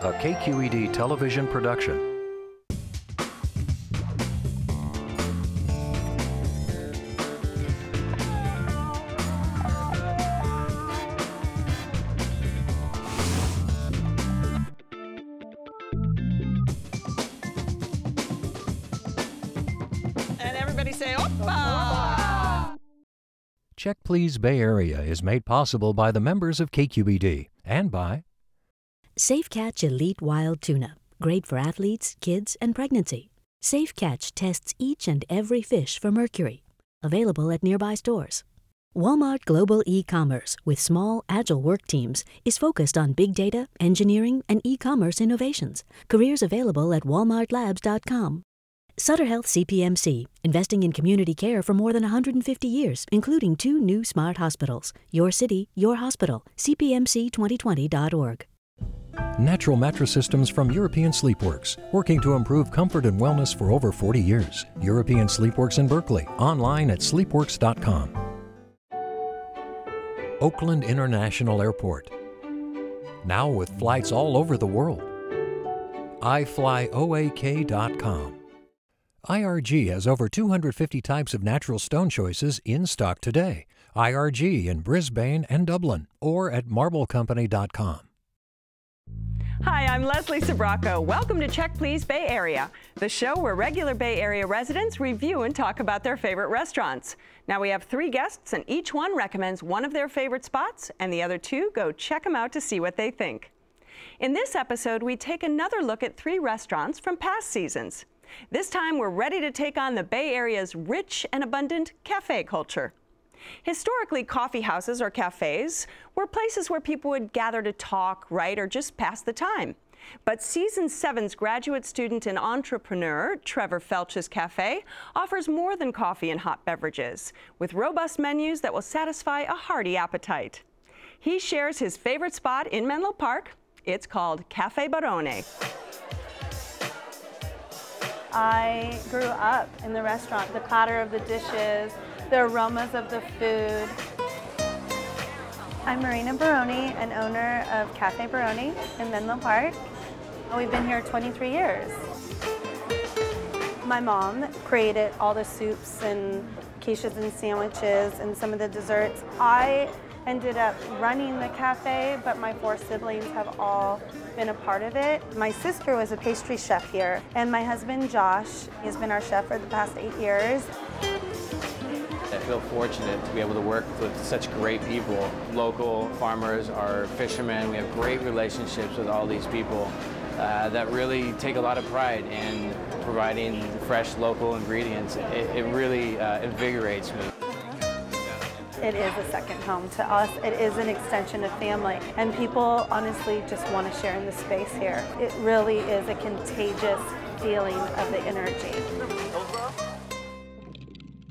a KQED television production. And everybody say, Oppa! Check Please Bay Area is made possible by the members of KQED and by Safe Catch Elite Wild Tuna. Great for athletes, kids, and pregnancy. Safe Catch tests each and every fish for mercury. Available at nearby stores. Walmart Global E-commerce with small, agile work teams is focused on big data, engineering, and e-commerce innovations. Careers available at walmartlabs.com. Sutter Health CPMC, investing in community care for more than 150 years, including two new smart hospitals. Your city, your hospital. CPMC2020.org. Natural Mattress Systems from European Sleepworks, working to improve comfort and wellness for over 40 years. European Sleepworks in Berkeley, online at sleepworks.com. Oakland International Airport. Now with flights all over the world. iFlyOAK.com. IRG has over 250 types of natural stone choices in stock today. IRG in Brisbane and Dublin or at marblecompany.com. Hi, I'm Leslie Sbrocco. Welcome to Check Please Bay Area, the show where regular Bay Area residents review and talk about their favorite restaurants. Now we have three guests, and each one recommends one of their favorite spots, and the other two go check them out to see what they think. In this episode, we take another look at three restaurants from past seasons. This time, we're ready to take on the Bay Area's rich and abundant cafe culture. Historically, coffee houses or cafes were places where people would gather to talk, write, or just pass the time. But Season 7's graduate student and entrepreneur, Trevor Felch's Cafe, offers more than coffee and hot beverages, with robust menus that will satisfy a hearty appetite. He shares his favorite spot in Menlo Park. It's called Cafe Borrone. I grew up in the restaurant, the clatter of the dishes, the aromas of the food. I'm Marina Borrone, an owner of Cafe Borrone in Menlo Park. We've been here 23 years. My mom created all the soups and quiches and sandwiches and some of the desserts. I ended up running the cafe, but my four siblings have all been a part of it. My sister was a pastry chef here, and my husband Josh has been our chef for the past eight years. I feel fortunate to be able to work with such great people. Local farmers, our fishermen, we have great relationships with all these people uh, that really take a lot of pride in providing fresh local ingredients. It, it really uh, invigorates me. It is a second home to us. It is an extension of family. And people honestly just want to share in the space here. It really is a contagious feeling of the energy.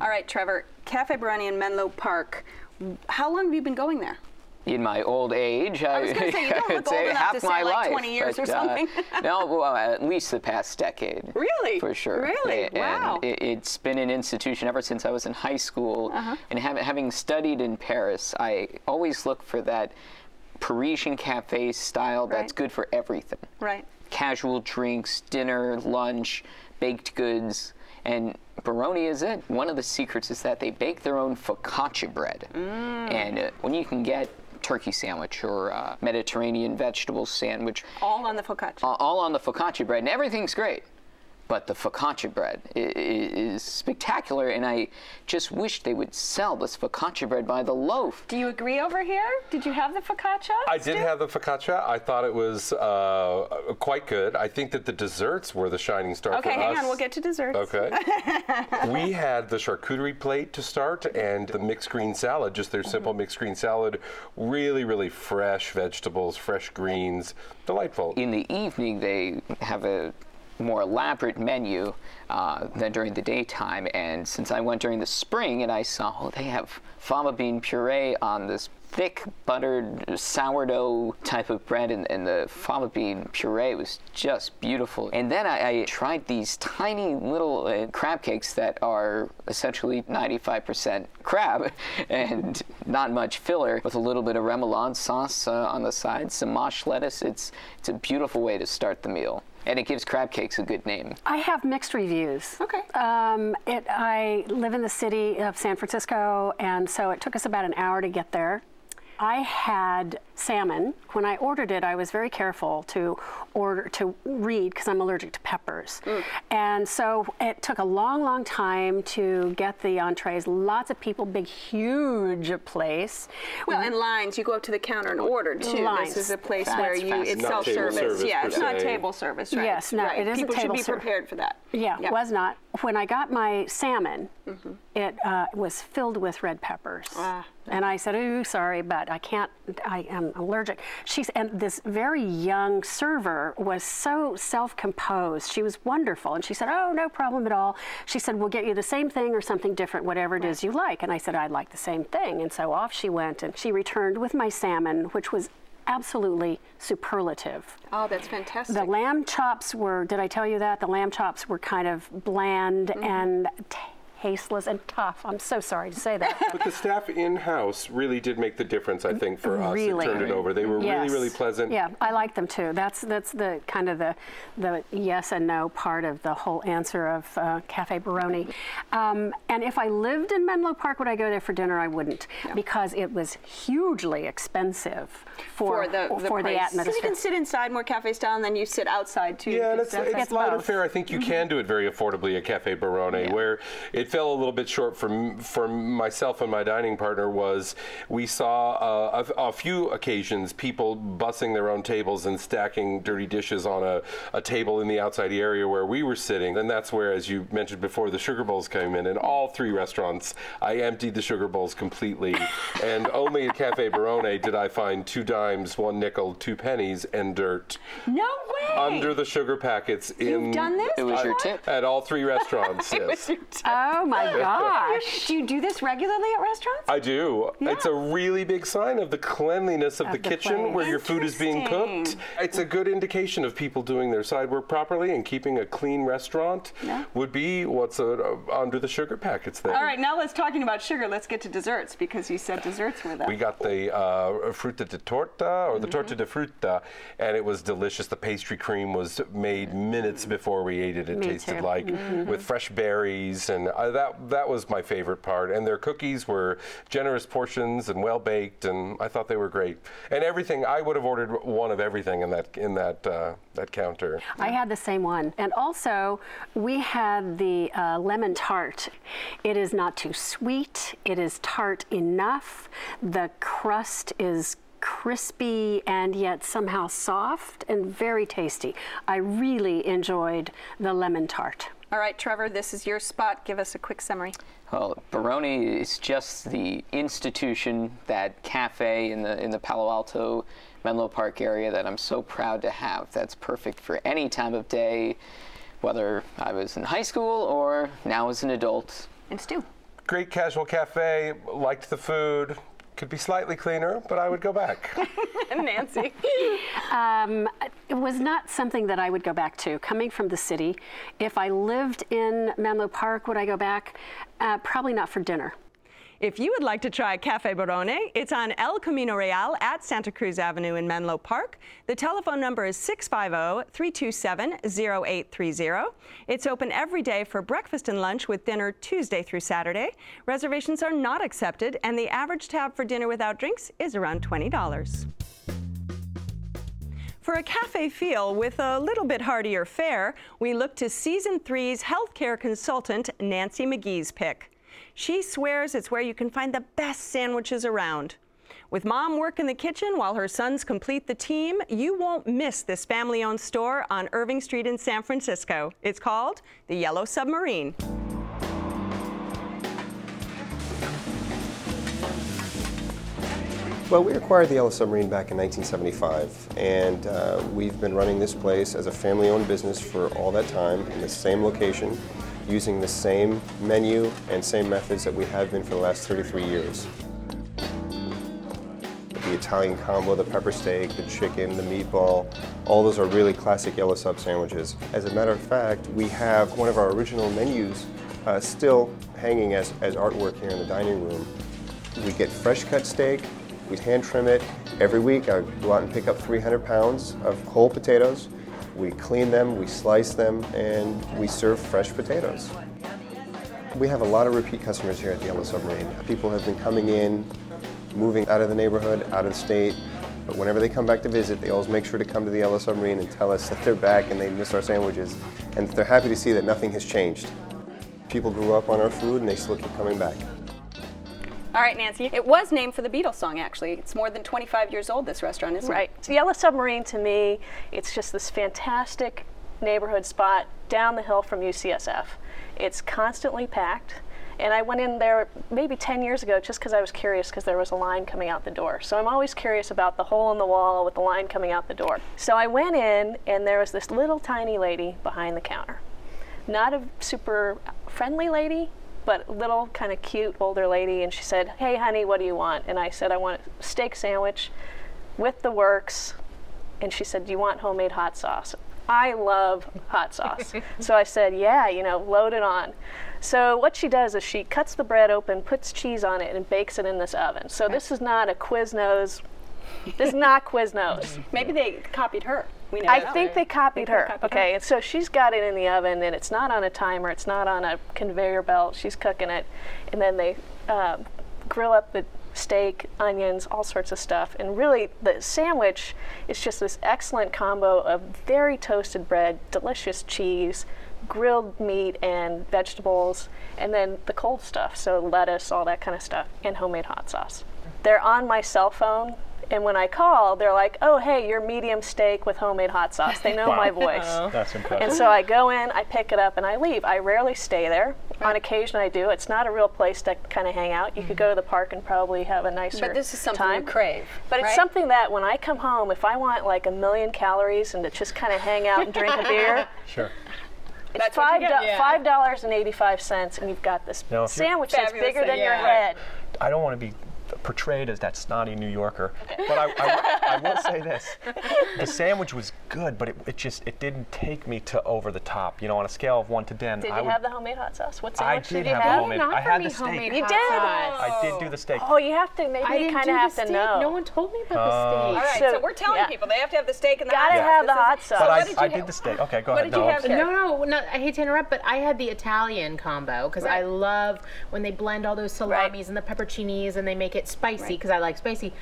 All right, Trevor, Cafe Borrone in Menlo Park. How long have you been going there? in my old age, I was gonna say, you don't look old enough to say like life. 20 years or but, uh, something. no, well, at least the past decade. Really? For sure. Really? And Wow. It, it's been an institution ever since I was in high school. Uh-huh. And hav- having studied in Paris, I always look for that Parisian cafe style that's Right. good for everything Right. casual drinks, dinner, lunch, baked goods. And Borrone is it. One of the secrets is that they bake their own focaccia bread. Mm. And uh, when you can get turkey sandwich or uh, Mediterranean vegetable sandwich, All on the focaccia. all on the focaccia bread, and everything's great. But the focaccia bread i- i- is spectacular, and I just wish they would sell this focaccia bread by the loaf. Do you agree over here? Did you have the focaccia? I did have the focaccia. I thought it was uh, quite good. I think that the desserts were the shining star Okay, for hang us. on. We'll get to desserts. Okay. we had the charcuterie plate to start and the mixed green salad, just their simple Mm-hmm. mixed green salad. Really, really fresh vegetables, fresh greens. Delightful. In the evening, they have a more elaborate menu uh, than during the daytime. And since I went during the spring and I saw, oh, they have fava bean puree on this thick buttered sourdough type of bread, and, and the fava bean puree was just beautiful. And then I, I tried these tiny little uh, crab cakes that are essentially 95% crab and not much filler, with a little bit of remoulade sauce uh, on the side, some mâche lettuce. It's it's a beautiful way to start the meal. And it gives crab cakes a good name. I have mixed reviews. Okay. Um, it, I live in the city of San Francisco, and so it took us about an hour to get there. I had salmon. When I ordered it, I was very careful to order to read because I'm allergic to peppers, and so it took a long, long time to get the entrees. Lots of people, big, huge place. Well, and lines, you go up to the counter and order too. Lines. This is a place That's where you fast. it's Not self-service. service yeah, it's not table service, right? Yes, no, right. it is a People should be ser- prepared for that. Yeah, Yep. was not. When I got my salmon, Mm-hmm. it uh, was filled with red peppers. Ah. And I said, "Ooh, sorry, but I can't. I am allergic." She's and this very young server was so self-composed. She was wonderful, and she said, "Oh, no problem at all." She said, "We'll get you the same thing or something different, whatever it is you like." And I said, "I'd like the same thing." And so off she went, and she returned with my salmon, which was absolutely superlative. Oh, that's fantastic. The lamb chops were, did I tell you that? The lamb chops were kind of bland Mm-hmm. and tasteless and tough. I'm so sorry to say that. But the staff in-house really did make the difference, I think, for us. Really. It turned it over. They were really, Yes. really pleasant. Yeah, I like them too. That's that's the kind of the the yes and no part of the whole answer of uh, Cafe Borrone. Um, and if I lived in Menlo Park, would I go there for dinner? I wouldn't, because it was hugely expensive for for the, the for the price. 'Cause atmosphere. you can sit inside more cafe style, and then you sit outside too. Yeah, and 'cause it's, that's- it's It's lighter both. fare. I think you can do it very affordably at Cafe Borrone, Yeah. where it fell a little bit short for for myself and my dining partner was we saw uh, a, a few occasions people bussing their own tables and stacking dirty dishes on a, a table in the outside area where we were sitting. And that's where, as you mentioned before, the sugar bowls came in. In all three restaurants, I emptied the sugar bowls completely. and only at Cafe Borrone did I find two dimes, one nickel, two pennies, and dirt no way. under the sugar packets in You've done this. It was your tip. at all three restaurants. It was yes. your tip. Oh my gosh. Do you do this regularly at restaurants? I do. It's a really big sign of the cleanliness of, Of the, the kitchen place. where your food is being cooked. It's a good indication of people doing their side work properly and keeping a clean restaurant Yeah. would be what's uh, under the sugar packets there. All right, now let's talking about sugar. Let's get to desserts because you said desserts were there. We got the uh, fruta de torta or the torta de fruta, and it was delicious. The pastry cream was made minutes before we ate it. It Me tasted too. like with fresh berries, and uh, that that was my favorite part. And their cookies were generous portions and well baked, and I thought they were great. And everything, I would have ordered one of everything in that in that uh, that counter. I had the same one. And also, we had the uh, lemon tart. It is not too sweet, it is tart enough. The crust is crispy and yet somehow soft and very tasty. I really enjoyed the lemon tart. All right, Trevor, this is your spot. Give us a quick summary. Well, Borrone is just the institution, that cafe in the in the Palo Alto, Menlo Park area that I'm so proud to have. That's perfect for any time of day, whether I was in high school or now as an adult. And Stu. Great casual cafe. Liked the food. Could be slightly cleaner, but I would go back. Nancy. Um, it was not something that I would go back to. Coming from the city, if I lived in Menlo Park, would I go back? Uh, probably not for dinner. If you would like to try Cafe Borrone, it's on El Camino Real at Santa Cruz Avenue in Menlo Park. The telephone number is 650-327-0830. It's open every day for breakfast and lunch with dinner Tuesday through Saturday. Reservations are not accepted, and the average tab for dinner without drinks is around $20. For a cafe feel with a little bit heartier fare, we look to Season 3's healthcare consultant, Nancy McGee's pick. She swears it's where you can find the best sandwiches around. With mom work in the kitchen while her sons complete the team, you won't miss this family owned store on Irving Street in San Francisco. It's called the Yellow Submarine. Well, we acquired the Yellow Submarine back in 1975, and uh, we've been running this place as a family owned business for all that time in the same location, using the same menu and same methods that we have been for the last 33 years. The Italian combo, the pepper steak, the chicken, the meatball. All those are really classic yellow sub sandwiches. As a matter of fact, we have one of our original menus uh, still hanging as, as artwork here in the dining room. We get fresh cut steak, we hand trim it. Every week I go out and pick up 300 pounds of whole potatoes. We clean them, we slice them, and we serve fresh potatoes. We have a lot of repeat customers here at the Yellow Submarine. People have been coming in, moving out of the neighborhood, out of state. But whenever they come back to visit, they always make sure to come to the Yellow Submarine and tell us that they're back and they miss our sandwiches. And they're happy to see that nothing has changed. People grew up on our food and they still keep coming back. All right, Nancy. It was named for the Beatles song, actually. It's more than 25 years old, this restaurant, isn't Right. it? So Yellow Submarine to me, it's just this fantastic neighborhood spot down the hill from UCSF. It's constantly packed. And I went in there maybe 10 years ago just because I was curious because there was a line coming out the door. So I'm always curious about the hole in the wall with the line coming out the door. So I went in and there was this little tiny lady behind the counter. Not a super friendly lady, but little kind of cute older lady. And she said, Hey, honey, what do you want? And I said, I want a steak sandwich with the works. And she said, Do you want homemade hot sauce? I love hot sauce. so I said, Yeah, you know, load it on. So what she does is she cuts the bread open, puts cheese on it, and bakes it in this oven. So this is not a Quiznos. This is not Quiznos. Maybe they copied her. We know I that. think they copied they her. copied okay, her. and so she's got it in the oven, and it's not on a timer. It's not on a conveyor belt. She's cooking it, and then they um, grill up the steak, onions, all sorts of stuff. And really, the sandwich is just this excellent combo of very toasted bread, delicious cheese, grilled meat, and vegetables, and then the cold stuff. So lettuce, all that kind of stuff, and homemade hot sauce. They're on my cell phone. And when I call, they're like, "Oh, hey, your medium steak with homemade hot sauce." They know my voice. Oh. That's impressive. And so I go in, I pick it up, and I leave. I rarely stay there. On occasion, I do. It's not a real place to kind of hang out. You could go to the park and probably have a nicer But this is something time. you crave. But it's something that when I come home, if I want like a million calories and to just kind of hang out and drink a beer, Sure. it's That's five do- yeah. five dollars and eighty five cents, and you've got this Now, sandwich that's bigger than thing, your head. I don't want to be portrayed as that snotty New Yorker, but I, I, I will say this: the sandwich was good, but it, it just it didn't take me to over the top. You know, on a scale of one to ten, Did I you would. have the homemade hot sauce? What I sandwich did you have have? the homemade. I had the steak. You did? sauce. I did do the steak. Oh, you have to maybe I didn't kind do of the have steak. to know. No one told me about Oh. the uh, steak. All right, so, So, we're telling yeah. people they have to have the steak and the Gotta hot sauce. have the hot sauce. but what I, did I have? did the steak. Okay, go What ahead. did you no, have? No, no, no, I hate to interrupt, but I had the Italian combo because I love when they blend all those salamis and the pepperoncinis and they make it spicy because I like spicy.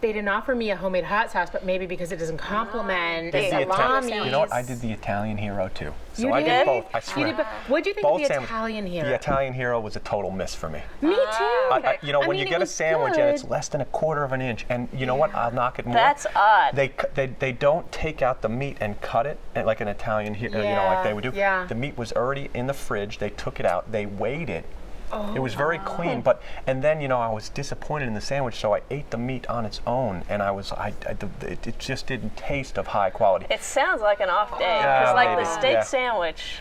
They didn't offer me a homemade hot sauce, but maybe because it doesn't complement the Did the salami. you know what? I did the Italian hero too. So You I did? did both. I You swear. did, but what'd you think both of the sandwich- Italian hero? The Italian hero was a total miss for me. Me too. I, I, you know, I when mean, you it get a was sandwich and it's good. less than a quarter of an inch, and you know what? I'll knock it more. That's odd. They, cu- they they don't take out the meat and cut it uh, like an Italian hero, you know, Yeah, like they would do. yeah. The meat was already in the fridge. They took it out. They weighed it. It was very Oh. clean, but and then you know I was disappointed in the sandwich, so I ate the meat on its own, and I was I, I it, it just didn't taste of high quality. It sounds like an off day because, like, maybe. the steak Yeah. sandwich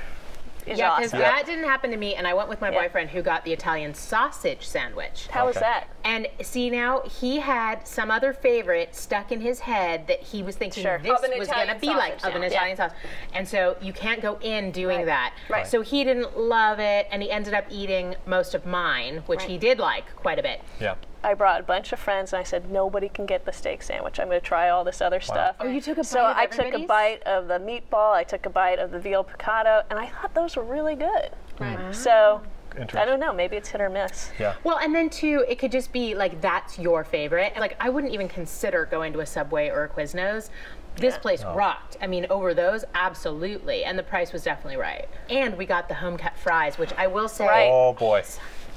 is Yeah, because awesome. that didn't happen to me, and I went with my Yeah. boyfriend who got the Italian sausage sandwich. How was that? And see now he had some other favorite stuck in his head that he was thinking Sure. this was going to be like sausage of an sandwich. Italian sauce. And so you can't go in doing Right. that. Right. So he didn't love it, and he ended up eating most of mine, which he did like quite a bit. yeah. I brought a bunch of friends and I said, nobody can get the steak sandwich. I'm going to try all this other stuff. Oh, you took a so bite of I took a bite of the meatball, I took a bite of the veal piccata, and I thought those were really good. Right. Mm. So I Interesting. don't know, maybe it's hit or miss. Yeah. Well, and then too, it could just be like that's your favorite. Like I wouldn't even consider going to a Subway or a Quiznos. This place rocked. I mean, over those, absolutely, and the price was definitely right. And we got the home cut fries, which I will say, Right. Oh boy.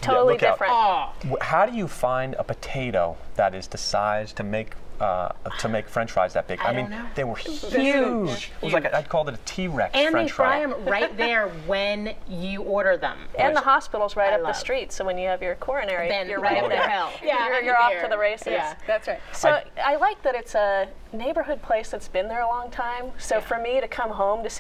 Totally look out. different. Wh- How do you find a potato that is the size to make uh, to make French fries that big? I mean, don't know. they were huge. huge. It was like a, I called it a T-Rex and French they fry fry. them right there when you order them. And the hospital's right I up the street, so when you have your coronary, Then you're right oh, up there. hell. Yeah, you're, you're off to the races. Yeah. That's right. So I, like that it's a neighborhood place that's been there a long time. So for me to come home to